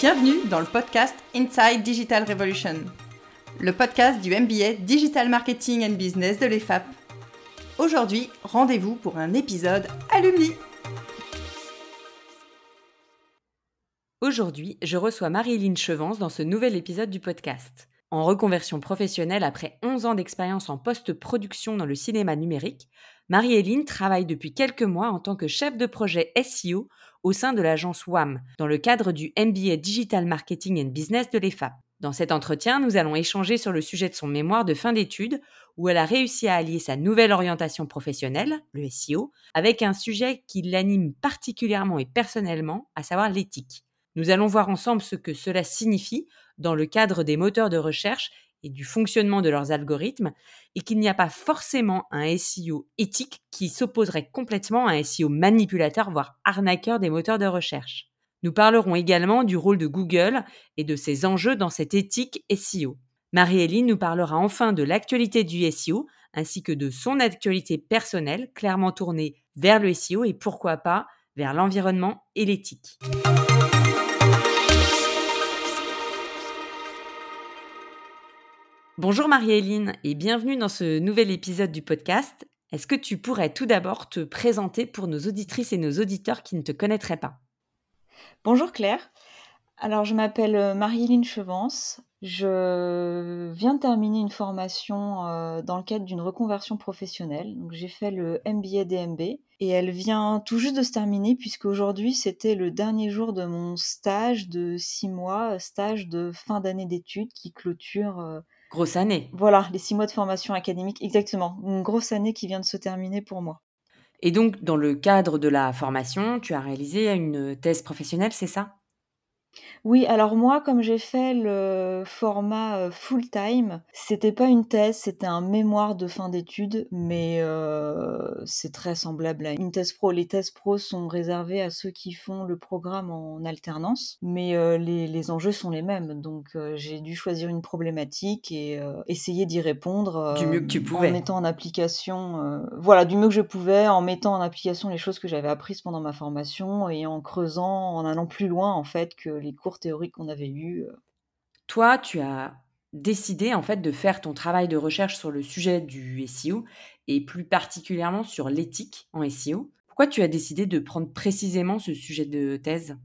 Bienvenue dans le podcast Inside Digital Revolution, le podcast du MBA Digital Marketing and Business de l'EFAP. Aujourd'hui, rendez-vous pour un épisode alumni. Aujourd'hui, je reçois Marie-Hélène Chevance dans ce nouvel épisode du podcast. En reconversion professionnelle après 11 ans d'expérience en post-production dans le cinéma numérique, Marie-Hélène travaille depuis quelques mois en tant que chef de projet SEO au sein de l'agence WAM, dans le cadre du MBA Digital Marketing and Business de l'EFAP. Dans cet entretien, nous allons échanger sur le sujet de son mémoire de fin d'études, où elle a réussi à allier sa nouvelle orientation professionnelle, le SEO, avec un sujet qui l'anime particulièrement et personnellement, à savoir l'éthique. Nous allons voir ensemble ce que cela signifie dans le cadre des moteurs de recherche et du fonctionnement de leurs algorithmes, et qu'il n'y a pas forcément un SEO éthique qui s'opposerait complètement à un SEO manipulateur, voire arnaqueur des moteurs de recherche. Nous parlerons également du rôle de Google et de ses enjeux dans cette éthique SEO. Marie-Hélène nous parlera enfin de l'actualité du SEO, ainsi que de son actualité personnelle, clairement tournée vers le SEO et pourquoi pas vers l'environnement et l'éthique. Bonjour Marie-Hélène et bienvenue dans ce nouvel épisode du podcast. Est-ce que tu pourrais tout d'abord te présenter pour nos auditrices et nos auditeurs qui ne te connaîtraient pas? Bonjour Claire. Alors je m'appelle euh, Marie-Hélène Chevance. Je viens de terminer une formation euh, dans le cadre d'une reconversion professionnelle. Donc j'ai fait le MBA DMB et elle vient tout juste de se terminer puisque aujourd'hui c'était le dernier jour de mon stage de six mois, stage de fin d'année d'études qui clôture euh, Grosse année. Voilà, les six mois de formation académique, exactement. Une grosse année qui vient de se terminer pour moi. Et donc, dans le cadre de la formation, tu as réalisé une thèse professionnelle, c'est ça? Oui, alors moi, comme j'ai fait le format euh, full time, c'était pas une thèse, c'était un mémoire de fin d'études, mais euh, c'est très semblable à une thèse pro. Les thèses pro sont réservées à ceux qui font le programme en alternance, mais euh, les, enjeux sont les mêmes. Donc j'ai dû choisir une problématique et essayer d'y répondre du mieux que tu pouvais. en mettant en application, voilà, du mieux que je pouvais, en mettant en application les choses que j'avais apprises pendant ma formation et en creusant, en allant plus loin en fait que les cours théoriques qu'on avait eus. Euh. Toi, tu as décidé en fait de faire ton travail de recherche sur le sujet du SEO et plus particulièrement sur l'éthique en SEO. Pourquoi tu as décidé de prendre précisément ce sujet de thèse?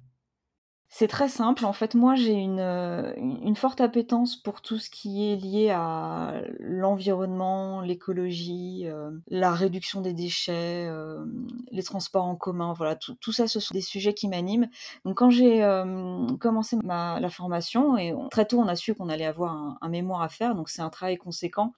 C'est très simple. En fait, moi, j'ai une, euh, une forte appétence pour tout ce qui est lié à l'environnement, l'écologie, euh, la réduction des déchets, euh, les transports en commun. Voilà, tout, ça, ce sont des sujets qui m'animent. Donc, quand j'ai commencé ma, la formation, et très tôt, on a su qu'on allait avoir un, mémoire à faire. Donc, c'est un travail conséquent.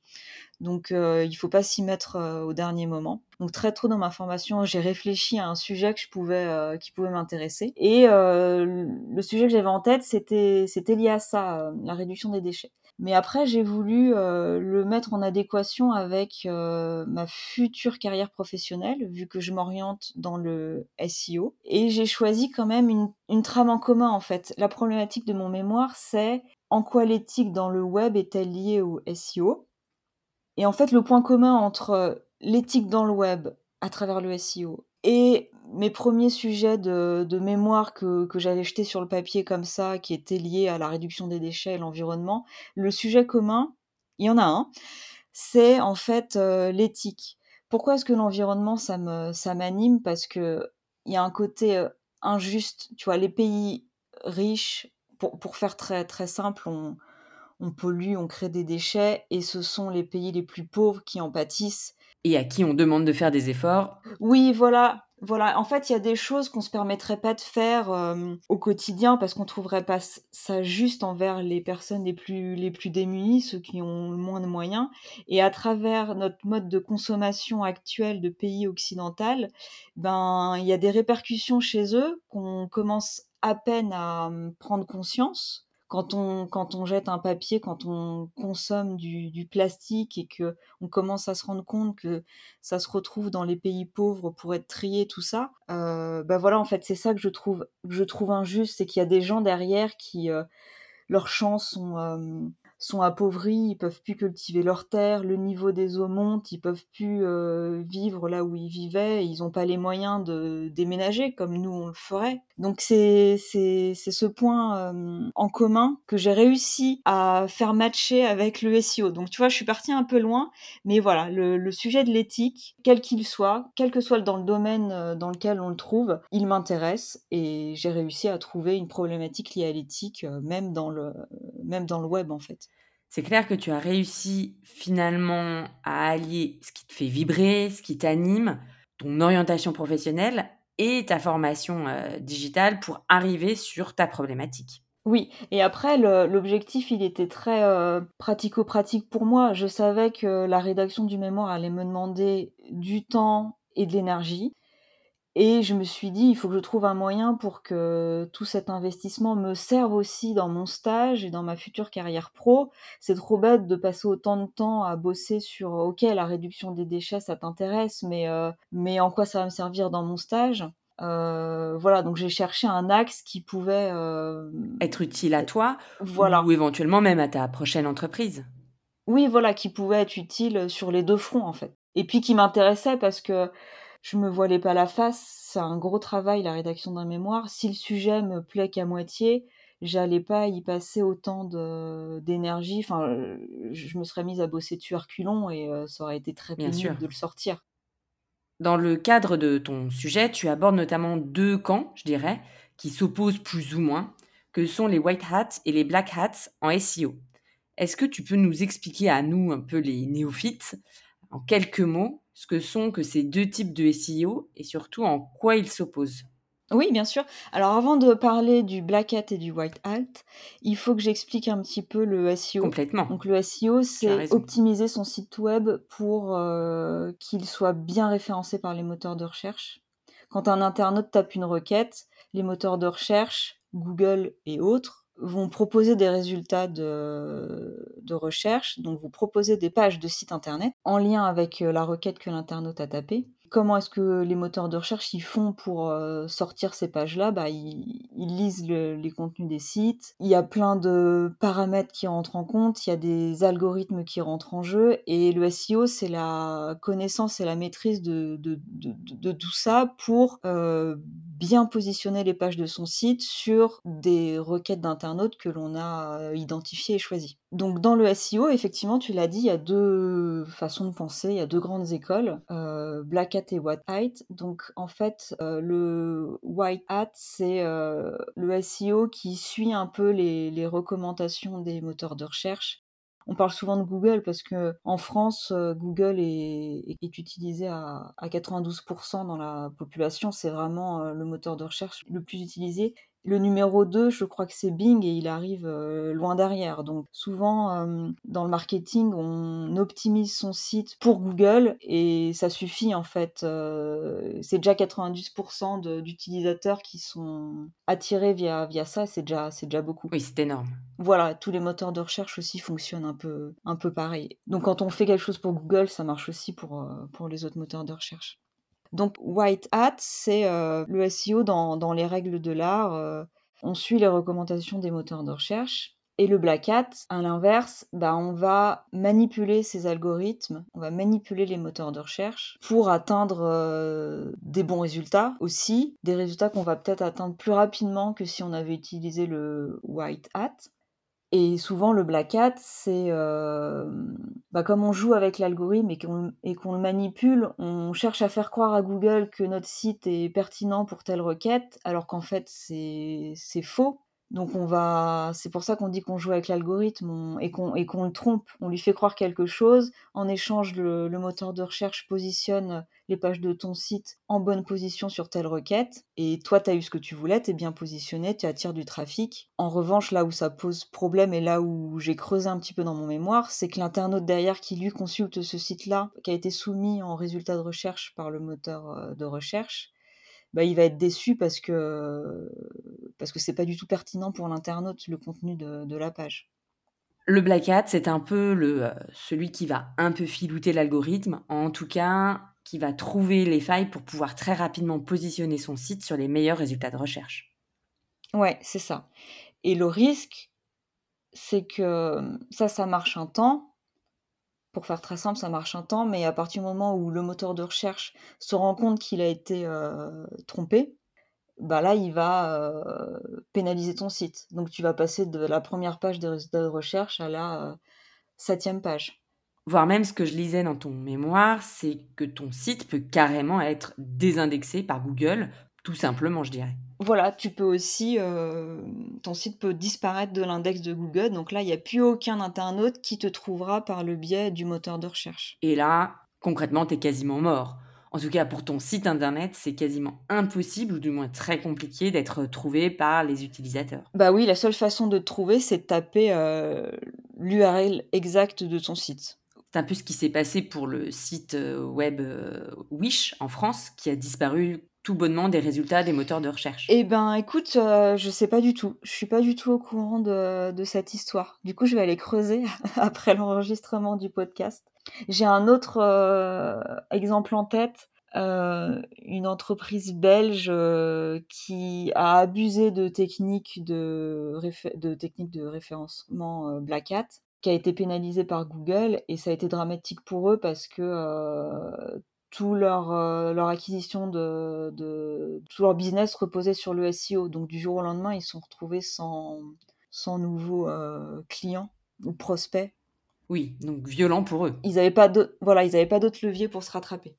Donc, il ne faut pas s'y mettre au dernier moment. Donc très tôt dans ma formation, j'ai réfléchi à un sujet que je pouvais, euh, qui pouvait m'intéresser. Et euh, le sujet que j'avais en tête, c'était, lié à ça, euh, la réduction des déchets. Mais après, j'ai voulu le mettre en adéquation avec ma future carrière professionnelle, vu que je m'oriente dans le SEO. Et j'ai choisi quand même une, une trame en commun, en fait. La problématique de mon mémoire, c'est en quoi l'éthique dans le web est-elle liée au SEO et en fait, le point commun entre l'éthique dans le web à travers le SEO et mes premiers sujets de, mémoire que, j'avais jetés sur le papier comme ça, qui étaient liés à la réduction des déchets et l'environnement, le sujet commun, il y en a un, c'est en fait euh, l'éthique. Pourquoi est-ce que l'environnement, ça me ça m'anime? Parce que il y a un côté euh, injuste. Tu vois, les pays riches, pour, pour faire très, très simple, on, on pollue, on crée des déchets, et ce sont les pays les plus pauvres qui en pâtissent et à qui on demande de faire des efforts. Oui, voilà. Voilà, en fait, il y a des choses qu'on se permettrait pas de faire euh, au quotidien parce qu'on trouverait pas ça juste envers les personnes les plus les plus démunies, ceux qui ont le moins de moyens. Et à travers notre mode de consommation actuel de pays occidental, ben il y a des répercussions chez eux qu'on commence à peine à hum, prendre conscience quand on, quand on jette un papier, quand on consomme du, plastique et que on commence à se rendre compte que ça se retrouve dans les pays pauvres pour être trié, tout ça, euh, bah voilà, en fait, c'est ça que je trouve, je trouve injuste, c'est qu'il y a des gens derrière qui, euh, leurs champs sont, euh, sont appauvris, ils peuvent plus cultiver leurs terres, le niveau des eaux monte, ils peuvent plus vivre là où ils vivaient, ils n'ont pas les moyens de déménager comme nous on le ferait. Donc c'est ce point en commun que j'ai réussi à faire matcher avec le SEO. Donc tu vois, je suis partie un peu loin, mais voilà, le, le sujet de l'éthique, quel qu'il soit, quel que soit dans le domaine dans lequel on le trouve, il m'intéresse et j'ai réussi à trouver une problématique liée à l'éthique même dans le même dans le web en fait. C'est clair que tu as réussi finalement à allier ce qui te fait vibrer, ce qui t'anime, ton orientation professionnelle et ta formation euh, digitale pour arriver sur ta problématique. Oui, et après, l'objectif, il était très euh, pratico-pratique pour moi. Je savais que la rédaction du mémoire allait me demander du temps et de l'énergie. Et je me suis dit: «Il faut que je trouve un moyen pour que tout cet investissement me serve aussi dans mon stage et dans ma future carrière pro. C'est trop bête de passer autant de temps à bosser sur, OK, la réduction des déchets, ça t'intéresse, mais, euh, mais en quoi ça va me servir dans mon stage?» euh, voilà, donc j'ai cherché un axe qui pouvait, euh, Être utile à toi voilà. ou éventuellement même à ta prochaine entreprise. Oui, voilà, qui pouvait être utile sur les deux fronts, en fait. Et puis qui m'intéressait parce que je me voilais pas la face. C'est un gros travail, la rédaction d'un mémoire. Si le sujet me plaît qu'à moitié, j'allais pas y passer autant d'énergie. Enfin, je me serais mise à bosser dessus reculons et euh, ça aurait été très pénible de le sortir. Dans le cadre de ton sujet, tu abordes notamment deux camps, je dirais, qui s'opposent plus ou moins, que sont les white hats et les black hats en SEO. Est-ce que tu peux nous expliquer à nous, un peu les néophytes, en quelques mots, ce que sont que ces deux types de SEO et surtout en quoi ils s'opposent. Oui, bien sûr. Alors avant de parler du black hat et du white hat, il faut que j'explique un petit peu le SEO. Complètement. Donc le SEO, c'est optimiser son site web pour euh, qu'il soit bien référencé par les moteurs de recherche. Quand un internaute tape une requête, les moteurs de recherche, Google et autres, vont proposer des résultats de, de, recherche, donc vous proposez des pages de site internet en lien avec euh, la requête que l'internaute a tapée comment est-ce que les moteurs de recherche ils font pour euh, sortir ces pages-là? Bah, ils, lisent les contenus des sites. Il y a plein de paramètres qui rentrent en compte, il y a des algorithmes qui rentrent en jeu. Et le SEO, c'est la connaissance et la maîtrise de, tout ça pour euh, bien positionner les pages de son site sur des requêtes d'internautes que l'on a euh, identifiées et choisies. Donc dans le SEO, effectivement, tu l'as dit, il y a deux façons de penser, il y a deux grandes écoles, euh, Black Hat et White Hat. Donc en fait, euh, le White Hat, c'est euh, le SEO qui suit un peu les, recommandations des moteurs de recherche. On parle souvent de Google parce que France, Google est, utilisé à 92% dans la population. C'est vraiment le moteur de recherche le plus utilisé. Le numéro 2, je crois que c'est Bing et il arrive euh, loin derrière. Donc souvent, euh, dans le marketing, on optimise son site pour Google et ça suffit en fait. Euh, c'est déjà 90% d'utilisateurs qui sont attirés via, via ça, c'est déjà, déjà beaucoup. Oui, c'est énorme. Voilà, tous les moteurs de recherche aussi fonctionnent un peu, un peu pareil. Donc quand on fait quelque chose pour Google, ça marche aussi pour, pour les autres moteurs de recherche. Donc White Hat, c'est euh, le SEO dans, les règles de l'art. Euh, on suit les recommandations des moteurs de recherche. Et le Black Hat, à l'inverse, bah, on va manipuler ces algorithmes, on va manipuler les moteurs de recherche pour atteindre euh, des bons résultats aussi, des résultats qu'on va peut-être atteindre plus rapidement que si on avait utilisé le White Hat. Et souvent, le black hat, c'est euh, bah, comme on joue avec l'algorithme et qu'on le manipule, on cherche à faire croire à Google que notre site est pertinent pour telle requête, alors qu'en fait, c'est faux. Donc on va, c'est pour ça qu'on dit qu'on joue avec l'algorithme et qu'on le trompe. On lui fait croire quelque chose. En échange, le, moteur de recherche positionne les pages de ton site en bonne position sur telle requête. Et toi, tu as eu ce que tu voulais, tu es bien positionné, tu attires du trafic. En revanche, là où ça pose problème et là où j'ai creusé un petit peu dans mon mémoire, c'est que l'internaute derrière qui lui consulte ce site-là, qui a été soumis en résultat de recherche par le moteur euh, de recherche, bah, il va être déçu parce que parce que c'est pas du tout pertinent pour l'internaute le contenu de, la page. Le Black Hat, c'est un peu le, euh, celui qui va un peu filouter l'algorithme, en tout cas qui va trouver les failles pour pouvoir très rapidement positionner son site sur les meilleurs résultats de recherche. Ouais, c'est ça. Et le risque, c'est que ça, ça marche un temps. Pour faire très simple, ça marche un temps, mais à partir du moment où le moteur de recherche se rend compte qu'il a été trompé, bah là, il va pénaliser ton site. Donc, tu vas passer de la première page des résultats de recherche à la septième page. Voire même ce que je lisais dans ton mémoire, c'est que ton site peut carrément être désindexé par Google, tout simplement, je dirais. Voilà, tu peux aussi, ton site peut disparaître de l'index de Google. Donc là, il n'y a plus aucun internaute qui te trouvera par le biais du moteur de recherche. Et là, concrètement, tu es quasiment mort. En tout cas, pour ton site internet, c'est quasiment impossible, ou du moins très compliqué, d'être trouvé par les utilisateurs. Bah oui, la seule façon de te trouver, c'est de taper l'URL exacte de ton site. C'est un peu ce qui s'est passé pour le site web Wish en France, qui a disparu tout bonnement des résultats des moteurs de recherche Eh ben, écoute, je je sais pas du tout. Je suis pas du tout au courant de, de cette histoire. Du coup, je vais aller creuser après l'enregistrement du podcast. J'ai un autre exemple en tête. une entreprise belge qui a abusé de techniques de, de, référencement Black Hat qui a été pénalisée par Google et ça a été dramatique pour eux parce que tout leur, euh, leur acquisition de, tout leur business reposait sur le SEO. Donc du jour au lendemain, ils se sont retrouvés sans, sans nouveaux euh, clients ou prospects. Oui, donc violent pour eux. Ils n'avaient pas voilà, ils n'avaient pas d'autres leviers pour se rattraper.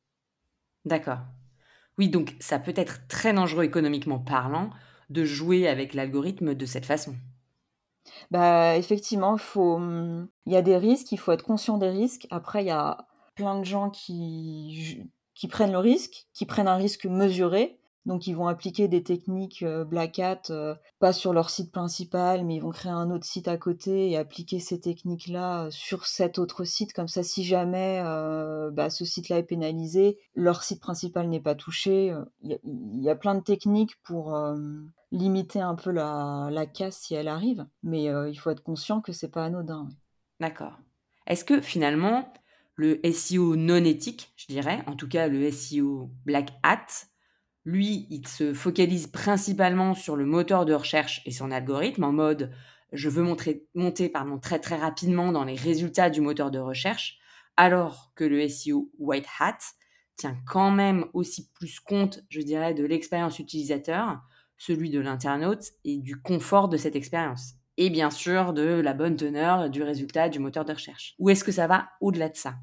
D'accord. Oui, donc ça peut être très dangereux économiquement parlant de jouer avec l'algorithme de cette façon. Bah effectivement, faut il y a des risques, il faut être conscient des risques. Après il y a plein de gens qui, qui prennent le risque, qui prennent un risque mesuré. Donc ils vont appliquer des techniques euh, Black Hat, euh, pas sur leur site principal, mais ils vont créer un autre site à côté et appliquer ces techniques-là euh, sur cet autre site. Comme ça, si jamais bah, ce site-là est pénalisé, leur site principal n'est pas touché. Il y, a plein de techniques pour limiter un peu la, casse si elle arrive, mais il faut être conscient que c'est pas anodin. D'accord. Est-ce que finalement, le SEO non éthique, je dirais, en tout cas le SEO black hat, lui, il se focalise principalement sur le moteur de recherche et son algorithme en mode je veux monter très très rapidement dans les résultats du moteur de recherche, alors que le SEO white hat tient quand même aussi plus compte, je dirais, de l'expérience utilisateur, celui de l'internaute et du confort de cette expérience et bien sûr de la bonne teneur du résultat du moteur de recherche. Ou est-ce que ça va au-delà de ça?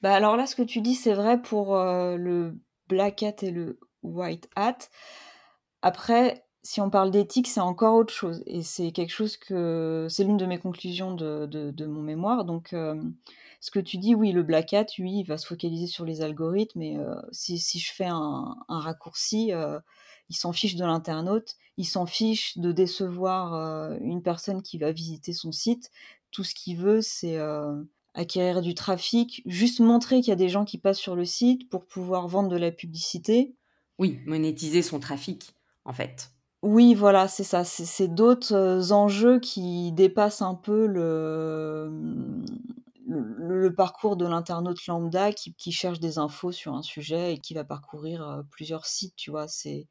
Bah Alors là, ce que tu dis, c'est vrai pour euh, le black hat et le white hat. Après, si on parle d'éthique, c'est encore autre chose. Et c'est quelque chose que. C'est l'une de mes conclusions de, mon mémoire. Donc, euh, ce que tu dis, oui, le black hat, lui, il va se focaliser sur les algorithmes. Et euh, si, je fais un, raccourci, il s'en fiche de l'internaute, il s'en fiche de décevoir euh, une personne qui va visiter son site. Tout ce qu'il veut, c'est euh, acquérir du trafic, juste montrer qu'il y a des gens qui passent sur le site pour pouvoir vendre de la publicité. Oui, monétiser son trafic, en fait. Oui, voilà, c'est ça. C'est d'autres euh, enjeux qui dépassent un peu le, le, parcours de l'internaute lambda qui, cherche des infos sur un sujet et qui va parcourir plusieurs sites, tu vois. C'est,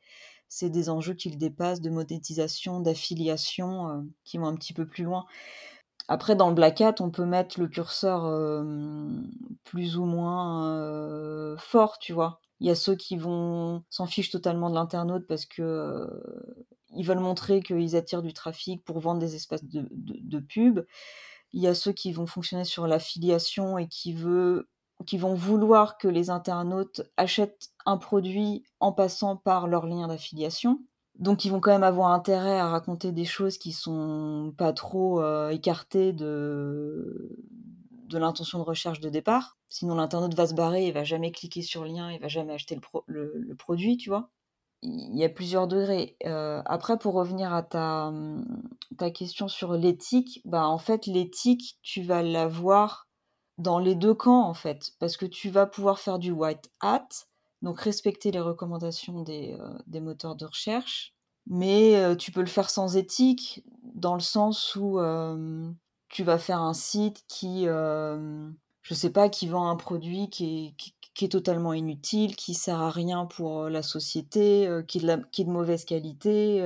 c'est des enjeux qui le dépassent de monétisation, d'affiliation, qui vont un petit peu plus loin. Après, dans le Black Hat, on peut mettre le curseur plus ou moins fort, tu vois. Il y a ceux qui vont s'en fichent totalement de l'internaute parce que ils veulent montrer qu'ils attirent du trafic pour vendre des espaces de, pub. Il y a ceux qui vont fonctionner sur l'affiliation et qui, qui vont vouloir que les internautes achètent un produit en passant par leur lien d'affiliation. Donc ils vont quand même avoir intérêt à raconter des choses qui sont pas trop euh, écartées de l'intention de recherche de départ. Sinon l'internaute va se barrer, il va jamais cliquer sur le lien, il va jamais acheter le, le produit, tu vois. Il y a plusieurs degrés. Euh, après, pour revenir à ta, hum, ta question sur l'éthique, bah, en fait, l'éthique, tu vas l'avoir dans les deux camps, en fait, parce que tu vas pouvoir faire du white hat, donc respecter les recommandations des, euh, des moteurs de recherche, mais euh, tu peux le faire sans éthique, dans le sens où tu vas faire un site qui, je sais pas, qui vend un produit qui est, totalement inutile, qui sert à rien pour la société, qui, est de mauvaise qualité.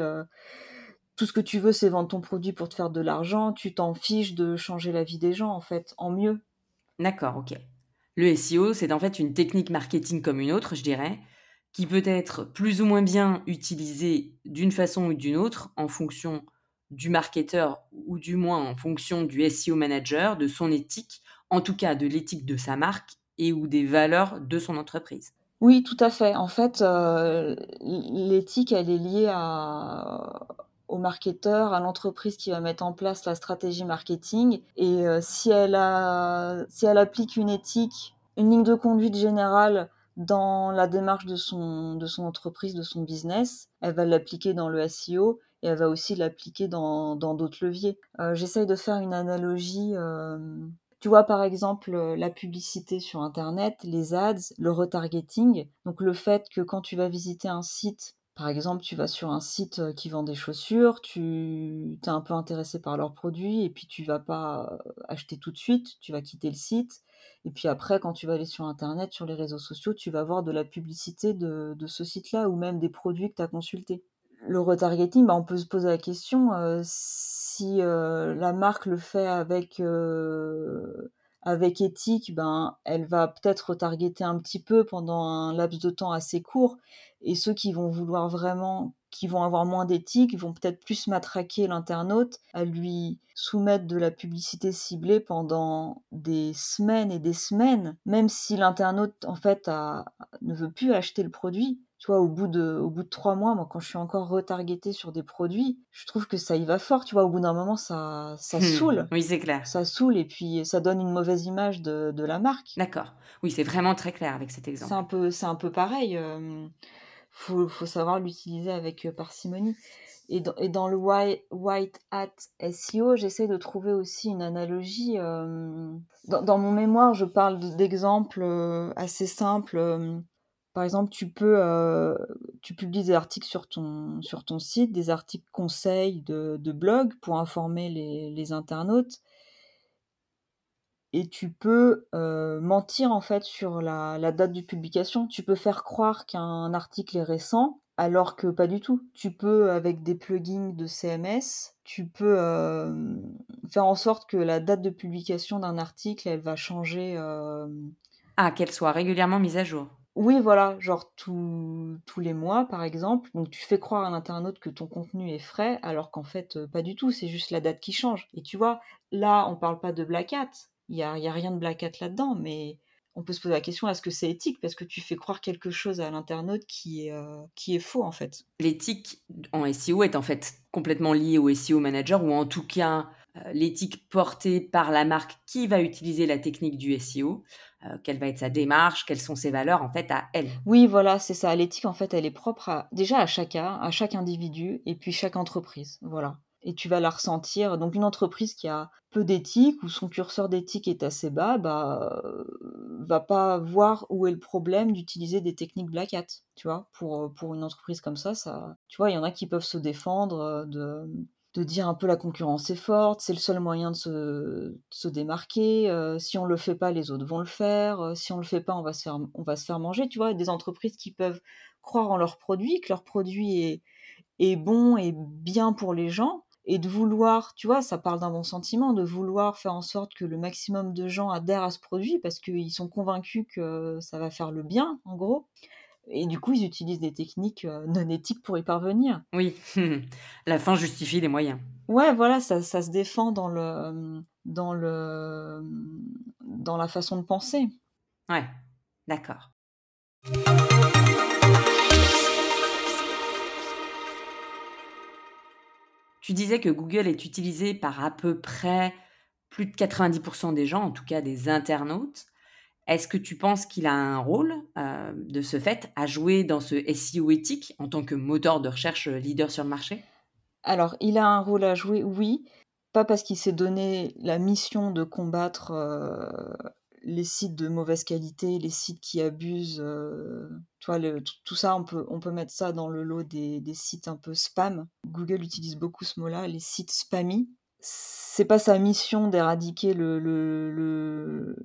tout ce que tu veux, c'est vendre ton produit pour te faire de l'argent. Tu t'en fiches de changer la vie des gens, en fait, en mieux. D'accord, ok. Le SEO, c'est en fait une technique marketing comme une autre, je dirais, qui peut être plus ou moins bien utilisée d'une façon ou d'une autre en fonction du marketeur ou du moins en fonction du SEO manager, de son éthique, en tout cas de l'éthique de sa marque et ou des valeurs de son entreprise. Oui, tout à fait. En fait, euh, l'éthique, elle est liée au marketeur, à l'entreprise qui va mettre en place la stratégie marketing. Et euh, si, elle a, si elle applique une éthique, une ligne de conduite générale dans la démarche de son, de son entreprise, de son business, elle va l'appliquer dans le SEO et elle va aussi l'appliquer dans d'autres leviers. Euh, J'essaye de faire une analogie. Tu vois, par exemple, la publicité sur Internet, les ads, le retargeting. Donc, le fait que quand tu vas visiter un site, par exemple, tu vas sur un site euh, qui vend des chaussures, tu es un peu intéressé par leurs produits et puis tu vas pas euh, acheter tout de suite, tu vas quitter le site. Et puis après, quand tu vas aller sur Internet, sur les réseaux sociaux, tu vas voir de la publicité de, ce site-là ou même des produits que tu as consultés. Le retargeting, bah, on peut se poser la question euh, si la marque le fait avec avec éthique, ben, elle va peut-être retargeter un petit peu pendant un laps de temps assez court. Et ceux qui vont vouloir vraiment, qui vont avoir moins d'éthique, vont peut-être plus matraquer l'internaute à lui soumettre de la publicité ciblée pendant des semaines et des semaines, même si l'internaute, en fait, ne veut plus acheter le produit tu vois, au bout de, au bout de trois mois, moi, quand je suis encore retargeté sur des produits, je trouve que ça y va fort, tu vois, au bout d'un moment, ça, ça hmm. saoule. Oui, c'est clair. Ça saoule et puis ça donne une mauvaise image de, de la marque. D'accord. Oui, c'est vraiment très clair avec cet exemple. C'est un peu, c'est un peu pareil. Euh, faut, faut savoir l'utiliser avec parcimonie. Et dans, et dans, le white, white hat SEO, j'essaie de trouver aussi une analogie. Euh, dans, dans, mon mémoire, je parle d'exemples assez simples par exemple, tu peux, euh, tu publies des articles sur ton, sur ton site, des articles conseils de, de blog pour informer les, internautes. Et tu peux euh, mentir en fait sur la, date de publication. Tu peux faire croire qu'un article est récent alors que pas du tout. Tu peux, avec des plugins de CMS, tu peux euh, faire en sorte que la date de publication d'un article, elle va changer. Ah, qu'elle soit régulièrement mise à jour. Oui, voilà, genre tous les mois, par exemple. Donc tu fais croire à un internaute que ton contenu est frais, alors qu'en fait, euh, pas du tout, c'est juste la date qui change. Et tu vois, là, on parle pas de black hat, il y a, a rien de black hat là-dedans, mais on peut se poser la question est-ce que c'est éthique? Parce que tu fais croire quelque chose à l'internaute qui est euh, qui est faux en fait. L'éthique en SEO est en fait complètement liée au SEO manager ou en tout cas euh, l'éthique portée par la marque qui va utiliser la technique du SEO, euh, quelle va être sa démarche, quelles sont ses valeurs en fait à elle. Oui, voilà, c'est ça. L'éthique en fait, elle est propre déjà à chacun, à chaque individu et puis chaque entreprise. Voilà. Et tu vas la ressentir. Donc une entreprise qui a peu d'éthique ou son curseur d'éthique est assez bas, bah va pas voir où est le problème d'utiliser des techniques black hat. Tu vois, pour pour une entreprise comme ça, ça, tu vois, il y en a qui peuvent se défendre de de dire un peu la concurrence est forte, c'est le seul moyen de se, démarquer. Euh, si on le fait pas, les autres vont le faire. Euh, si on le fait pas, on va se faire, on va se faire manger. Tu vois, des entreprises qui peuvent croire en leur produit, que leur produit est, est bon et bien pour les gens, et de vouloir, tu vois, ça parle d'un bon sentiment, de vouloir faire en sorte que le maximum de gens adhèrent à ce produit parce qu'ils sont convaincus que ça va faire le bien, en gros. Et du coup, ils utilisent des techniques euh, non éthiques pour y parvenir. Oui, la fin justifie les moyens. Ouais, voilà, ça, ça se défend dans le, dans le, dans la façon de penser. Ouais, d'accord. Tu disais que Google est utilisé par à peu près plus de 90% des gens, en tout cas des internautes. Est-ce que tu penses qu'il a un rôle, euh, de ce fait, à jouer dans ce SEO éthique en tant que moteur de recherche euh, leader sur le marché? Alors, il a un rôle à jouer, oui. Pas parce qu'il s'est donné la mission de combattre euh, les sites de mauvaise qualité, les sites qui abusent. tout ça, on peut, on peut mettre ça dans le lot des, des sites un peu spam. Google utilise beaucoup ce mot-là, les sites spammy c'est pas sa mission d'éradiquer le, le,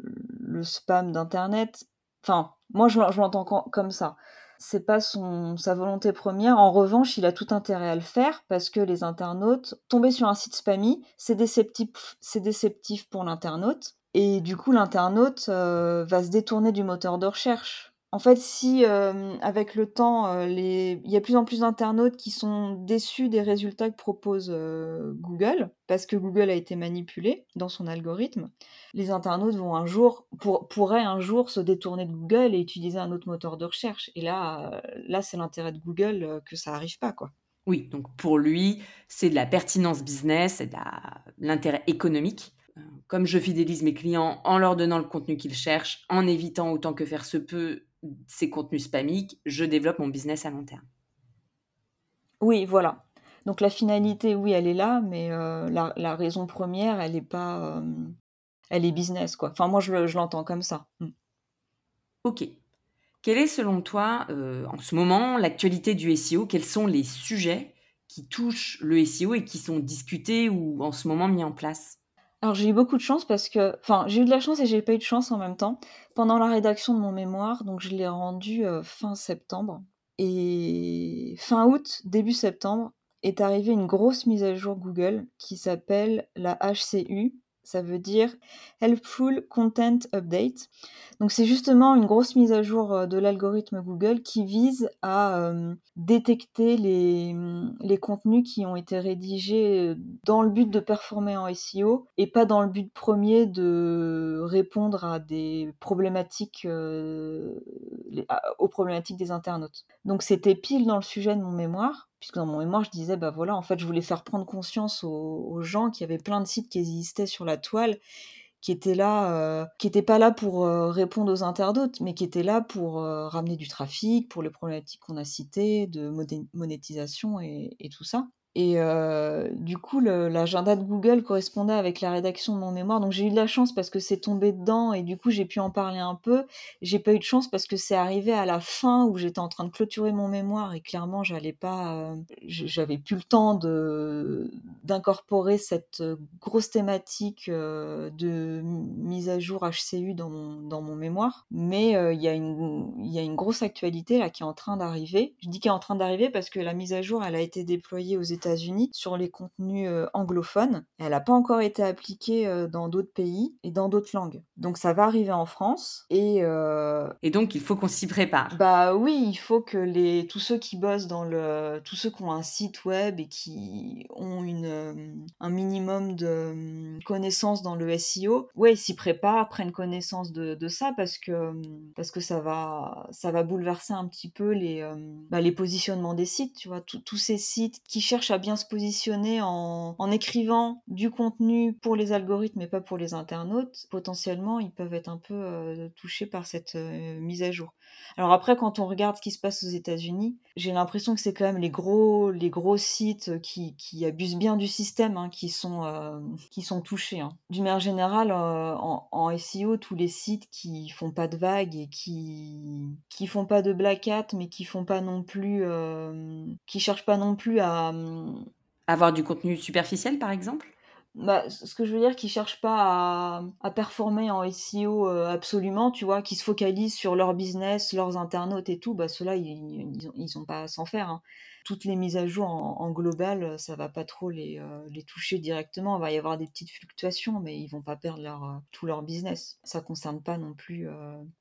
le, spam d'internet. Enfin, moi je, l'entends comme ça. c'est pas son, sa volonté première. En revanche, il a tout intérêt à le faire parce que les internautes, tomber sur un site spammy, c'est déceptif, c'est déceptif pour l'internaute. Et du coup, l'internaute euh, va se détourner du moteur de recherche en fait, si euh, avec le temps, euh, il y a de plus en plus d'internautes qui sont déçus des résultats que propose euh, Google, parce que Google a été manipulé dans son algorithme, les internautes vont un jour, pourraient un jour se détourner de Google et utiliser un autre moteur de recherche. Et là, là, c'est l'intérêt de Google que ça n'arrive pas, quoi. Oui, donc pour lui, c'est de la pertinence business, c'est de l'intérêt économique. Comme je fidélise mes clients en leur donnant le contenu qu'ils cherchent, en évitant autant que faire se peut ces contenus spamiques, je développe mon business à long terme. Oui, voilà. Donc la finalité, oui, elle est là, mais euh, la, raison première, elle est pas, euh, elle est business quoi. Enfin moi je, l'entends comme ça. Mm. Ok. Quelle est selon toi euh, en ce moment l'actualité du SEO Quels sont les sujets qui touchent le SEO et qui sont discutés ou en ce moment mis en place? Alors j'ai eu beaucoup de chance parce que, enfin j'ai eu de la chance et j'ai pas eu de chance en même temps. Pendant la rédaction de mon mémoire, donc je l'ai rendu euh, fin septembre. Et fin août, début septembre, est arrivée une grosse mise à jour Google qui s'appelle la HCU, ça veut dire Helpful Content Update. Donc c'est justement une grosse mise à jour euh, de l'algorithme Google qui vise à euh, détecter les, les, contenus qui ont été rédigés euh, dans le but de performer en SEO et pas dans le but premier de répondre à des problématiques aux problématiques des internautes. Donc c'était pile dans le sujet de mon mémoire puisque dans mon mémoire, je disais, bah voilà, en fait, je voulais faire prendre conscience aux, gens qu'il y avait plein de sites qui existaient sur la toile, qui étaient là, euh, qui n'étaient pas là pour euh, répondre aux internautes, mais qui étaient là pour euh, ramener du trafic, pour les problématiques qu'on a citées, de monétisation et tout ça. Et euh, du coup, l'agenda de Google correspondait avec la rédaction de mon mémoire. Donc j'ai eu de la chance parce que c'est tombé dedans et du coup j'ai pu en parler un peu. J'ai pas eu de chance parce que c'est arrivé à la fin où j'étais en train de clôturer mon mémoire et clairement j'allais pas, euh, j'avais plus le temps de d'incorporer cette grosse thématique euh, de mise à jour HCU dans mon, dans mon mémoire. Mais il y a une il y a une grosse actualité là qui est en train d'arriver. Je dis qu'elle est en train d'arriver parce que la mise à jour elle a été déployée aux États sur les contenus euh, anglophones. Elle n'a pas encore été appliquée euh, dans d'autres pays et dans d'autres langues. Donc ça va arriver en France et euh, et donc il faut qu'on s'y prépare. Bah oui, il faut que les tous ceux qui bossent dans le tous ceux qui ont un site web et qui ont une un minimum de connaissances dans le SEO, ouais, s'y préparent, prennent connaissance de, de, ça parce que parce que ça va ça va bouleverser un petit peu les bah, les positionnements des sites, tu vois, tous ces sites qui cherchent à bien se positionner en, écrivant du contenu pour les algorithmes et pas pour les internautes, potentiellement ils peuvent être un peu euh, touchés par cette euh, mise à jour. Alors après, quand on regarde ce qui se passe aux États-Unis, j'ai l'impression que c'est quand même les gros, les gros sites qui, abusent bien du système hein, qui, sont, euh, qui sont touchés. Hein. D'une manière générale, en, SEO, tous les sites qui font pas de vagues et qui qui font pas de black hat, mais qui font pas non plus, qui cherchent pas non plus à avoir du contenu superficiel, par exemple? Bah, ce que je veux dire, qu'ils cherchent pas à, performer en SEO euh, absolument, tu vois, qui se focalisent sur leur business, leurs internautes et tout, bah ceux-là, ils, ils, pas à s'en faire. Hein. Toutes les mises à jour en, global, ça va pas trop les, euh, les toucher directement. Il va y avoir des petites fluctuations, mais ils vont pas perdre leur, euh, tout leur business. Ça concerne pas non plus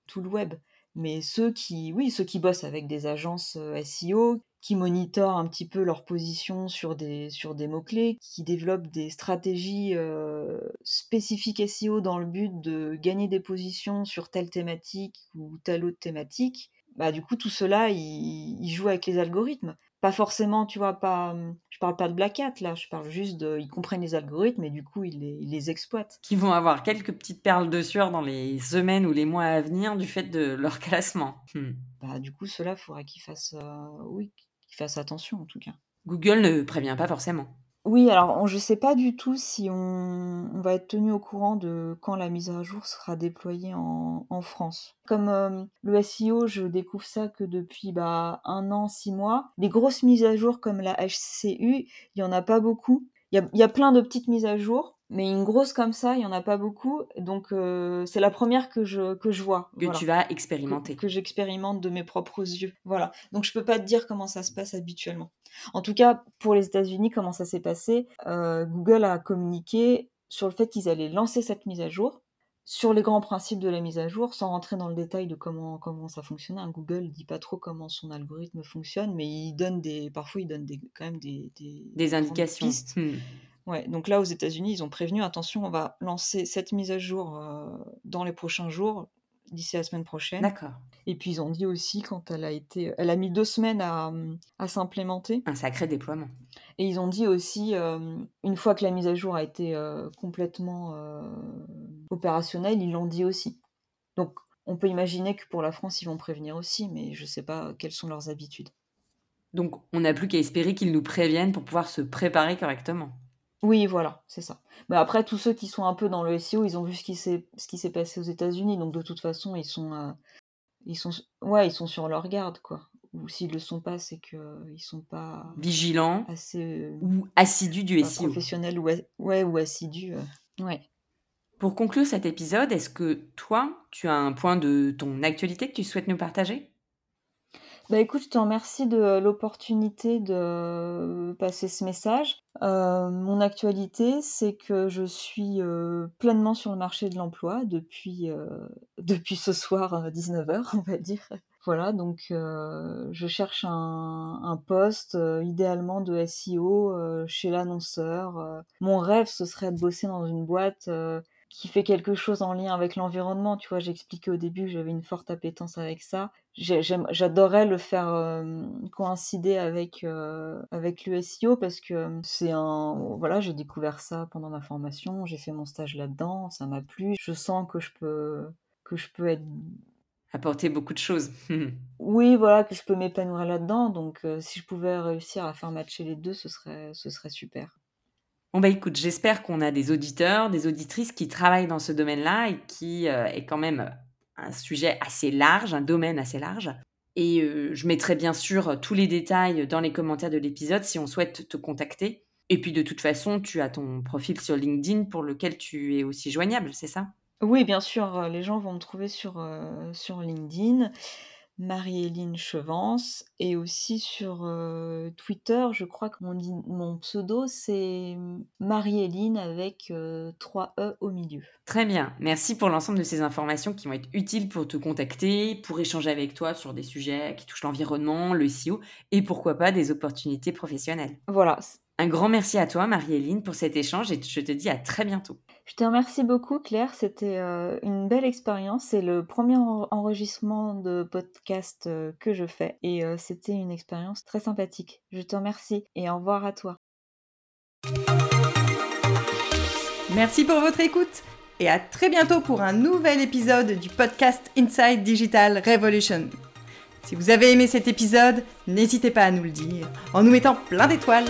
tout le web. Mais ceux qui, oui, ceux qui bossent avec des agences SEO, qui monitorent un petit peu leur position sur des, sur des mots-clés, qui développent des stratégies euh, spécifiques SEO dans le but de gagner des positions sur telle thématique ou telle autre thématique, bah du coup tout cela, ils il jouent avec les algorithmes. Pas forcément, tu vois, pas, je parle pas de Black Hat là, je parle juste de, ils comprennent les algorithmes et du coup ils les, ils les exploitent. Qui vont avoir quelques petites perles de sueur dans les semaines ou les mois à venir du fait de leur classement. Hmm. Bah du coup cela, faudra qu'ils fassent, euh, oui, fasse attention en tout cas. Google ne prévient pas forcément. Oui, alors je ne sais pas du tout si on, va être tenu au courant de quand la mise à jour sera déployée en, France. Comme euh, le SEO, je découvre ça que depuis bah, un an, six mois. Des grosses mises à jour comme la HCU, il n'y en a pas beaucoup. Il y a, plein de petites mises à jour, mais une grosse comme ça, il y en a pas beaucoup. Donc euh, c'est la première que je que je vois. Que tu vas expérimenter. Que, j'expérimente de mes propres yeux. Voilà. Donc je peux pas te dire comment ça se passe habituellement. En tout cas, pour les États-Unis, comment ça s'est passé euh, Google a communiqué sur le fait qu'ils allaient lancer cette mise à jour sur les grands principes de la mise à jour, sans rentrer dans le détail de comment, comment ça fonctionne. Hein. Google dit pas trop comment son algorithme fonctionne, mais il donne des, parfois il donne des, quand même des, des, indications. Hmm. Ouais, donc là aux États-Unis, ils ont prévenu attention, on va lancer cette mise à jour euh, dans les prochains jours, d'ici la semaine prochaine. D'accord. Et puis ils ont dit aussi quand elle a été, elle a mis deux semaines à, à s'implémenter. Un sacré déploiement. Et ils ont dit aussi, euh, une fois que la mise à jour a été euh, complètement opérationnelle, ils l'ont dit aussi. Donc on peut imaginer que pour la France, ils vont prévenir aussi, mais je ne sais pas quelles sont leurs habitudes. Donc on n'a plus qu'à espérer qu'ils nous préviennent pour pouvoir se préparer correctement. Oui, voilà, c'est ça. Mais après, tous ceux qui sont un peu dans le SEO, ils ont vu ce qui s'est, ce qui s'est passé aux États-Unis, donc de toute façon, ils sont, ils sont, ouais, ils sont sur leur garde, quoi ou s'ils le sont pas, c'est qu'ils ne sont pas vigilants assez euh, ou assidus du SEO. Professionnels ou, ouais, ou assidus. Euh, ouais. Pour conclure cet épisode, est-ce que toi, tu as un point de ton actualité que tu souhaites nous partager? Bah écoute, je te remercie de l'opportunité de passer ce message. Euh, mon actualité, c'est que je suis pleinement sur le marché de l'emploi depuis, depuis ce soir 19h, on va dire. Voilà, donc euh, je cherche un, poste, euh, idéalement de SEO, euh, chez l'annonceur. Mon rêve, ce serait de bosser dans une boîte qui fait quelque chose en lien avec l'environnement. Tu vois, j'expliquais au début que j'avais une forte appétence avec ça. J'adorerais le faire coïncider avec avec le SEO parce que c'est un voilà, j'ai découvert ça pendant ma formation, j'ai fait mon stage là-dedans, ça m'a plu. Je sens que je peux que je peux être apporter beaucoup de choses. oui, voilà, que je peux m'épanouir là-dedans. Donc, euh, si je pouvais réussir à faire matcher les deux, ce serait, ce serait super. Bon, bah écoute, j'espère qu'on a des auditeurs, des auditrices qui travaillent dans ce domaine-là et qui euh, est quand même un sujet assez large, un domaine assez large. Et euh, je mettrai bien sûr tous les détails dans les commentaires de l'épisode si on souhaite te contacter. Et puis de toute façon, tu as ton profil sur LinkedIn pour lequel tu es aussi joignable, c'est ça? Oui, bien sûr, euh, les gens vont me trouver sur, euh, sur LinkedIn, Marie-Éline Chevance et aussi sur, euh, Twitter, je crois que mon mon pseudo, c'est Marie-Éline avec, 3 E au milieu. Très bien, merci pour l'ensemble de ces informations qui vont être utiles pour te contacter, pour échanger avec toi sur des sujets qui touchent l'environnement, le SEO et pourquoi pas des opportunités professionnelles. Voilà, Un grand merci à toi Marie-Éline pour cet échange et je te dis à très bientôt. Je te remercie beaucoup, Claire. C'était euh, une belle expérience. C'est le premier enregistrement de podcast euh, que je fais et euh, c'était une expérience très sympathique. Je te remercie et au revoir à toi. Merci pour votre écoute et à très bientôt pour un nouvel épisode du podcast Inside Digital Revolution. Si vous avez aimé cet épisode, n'hésitez pas à nous le dire en nous mettant plein d'étoiles.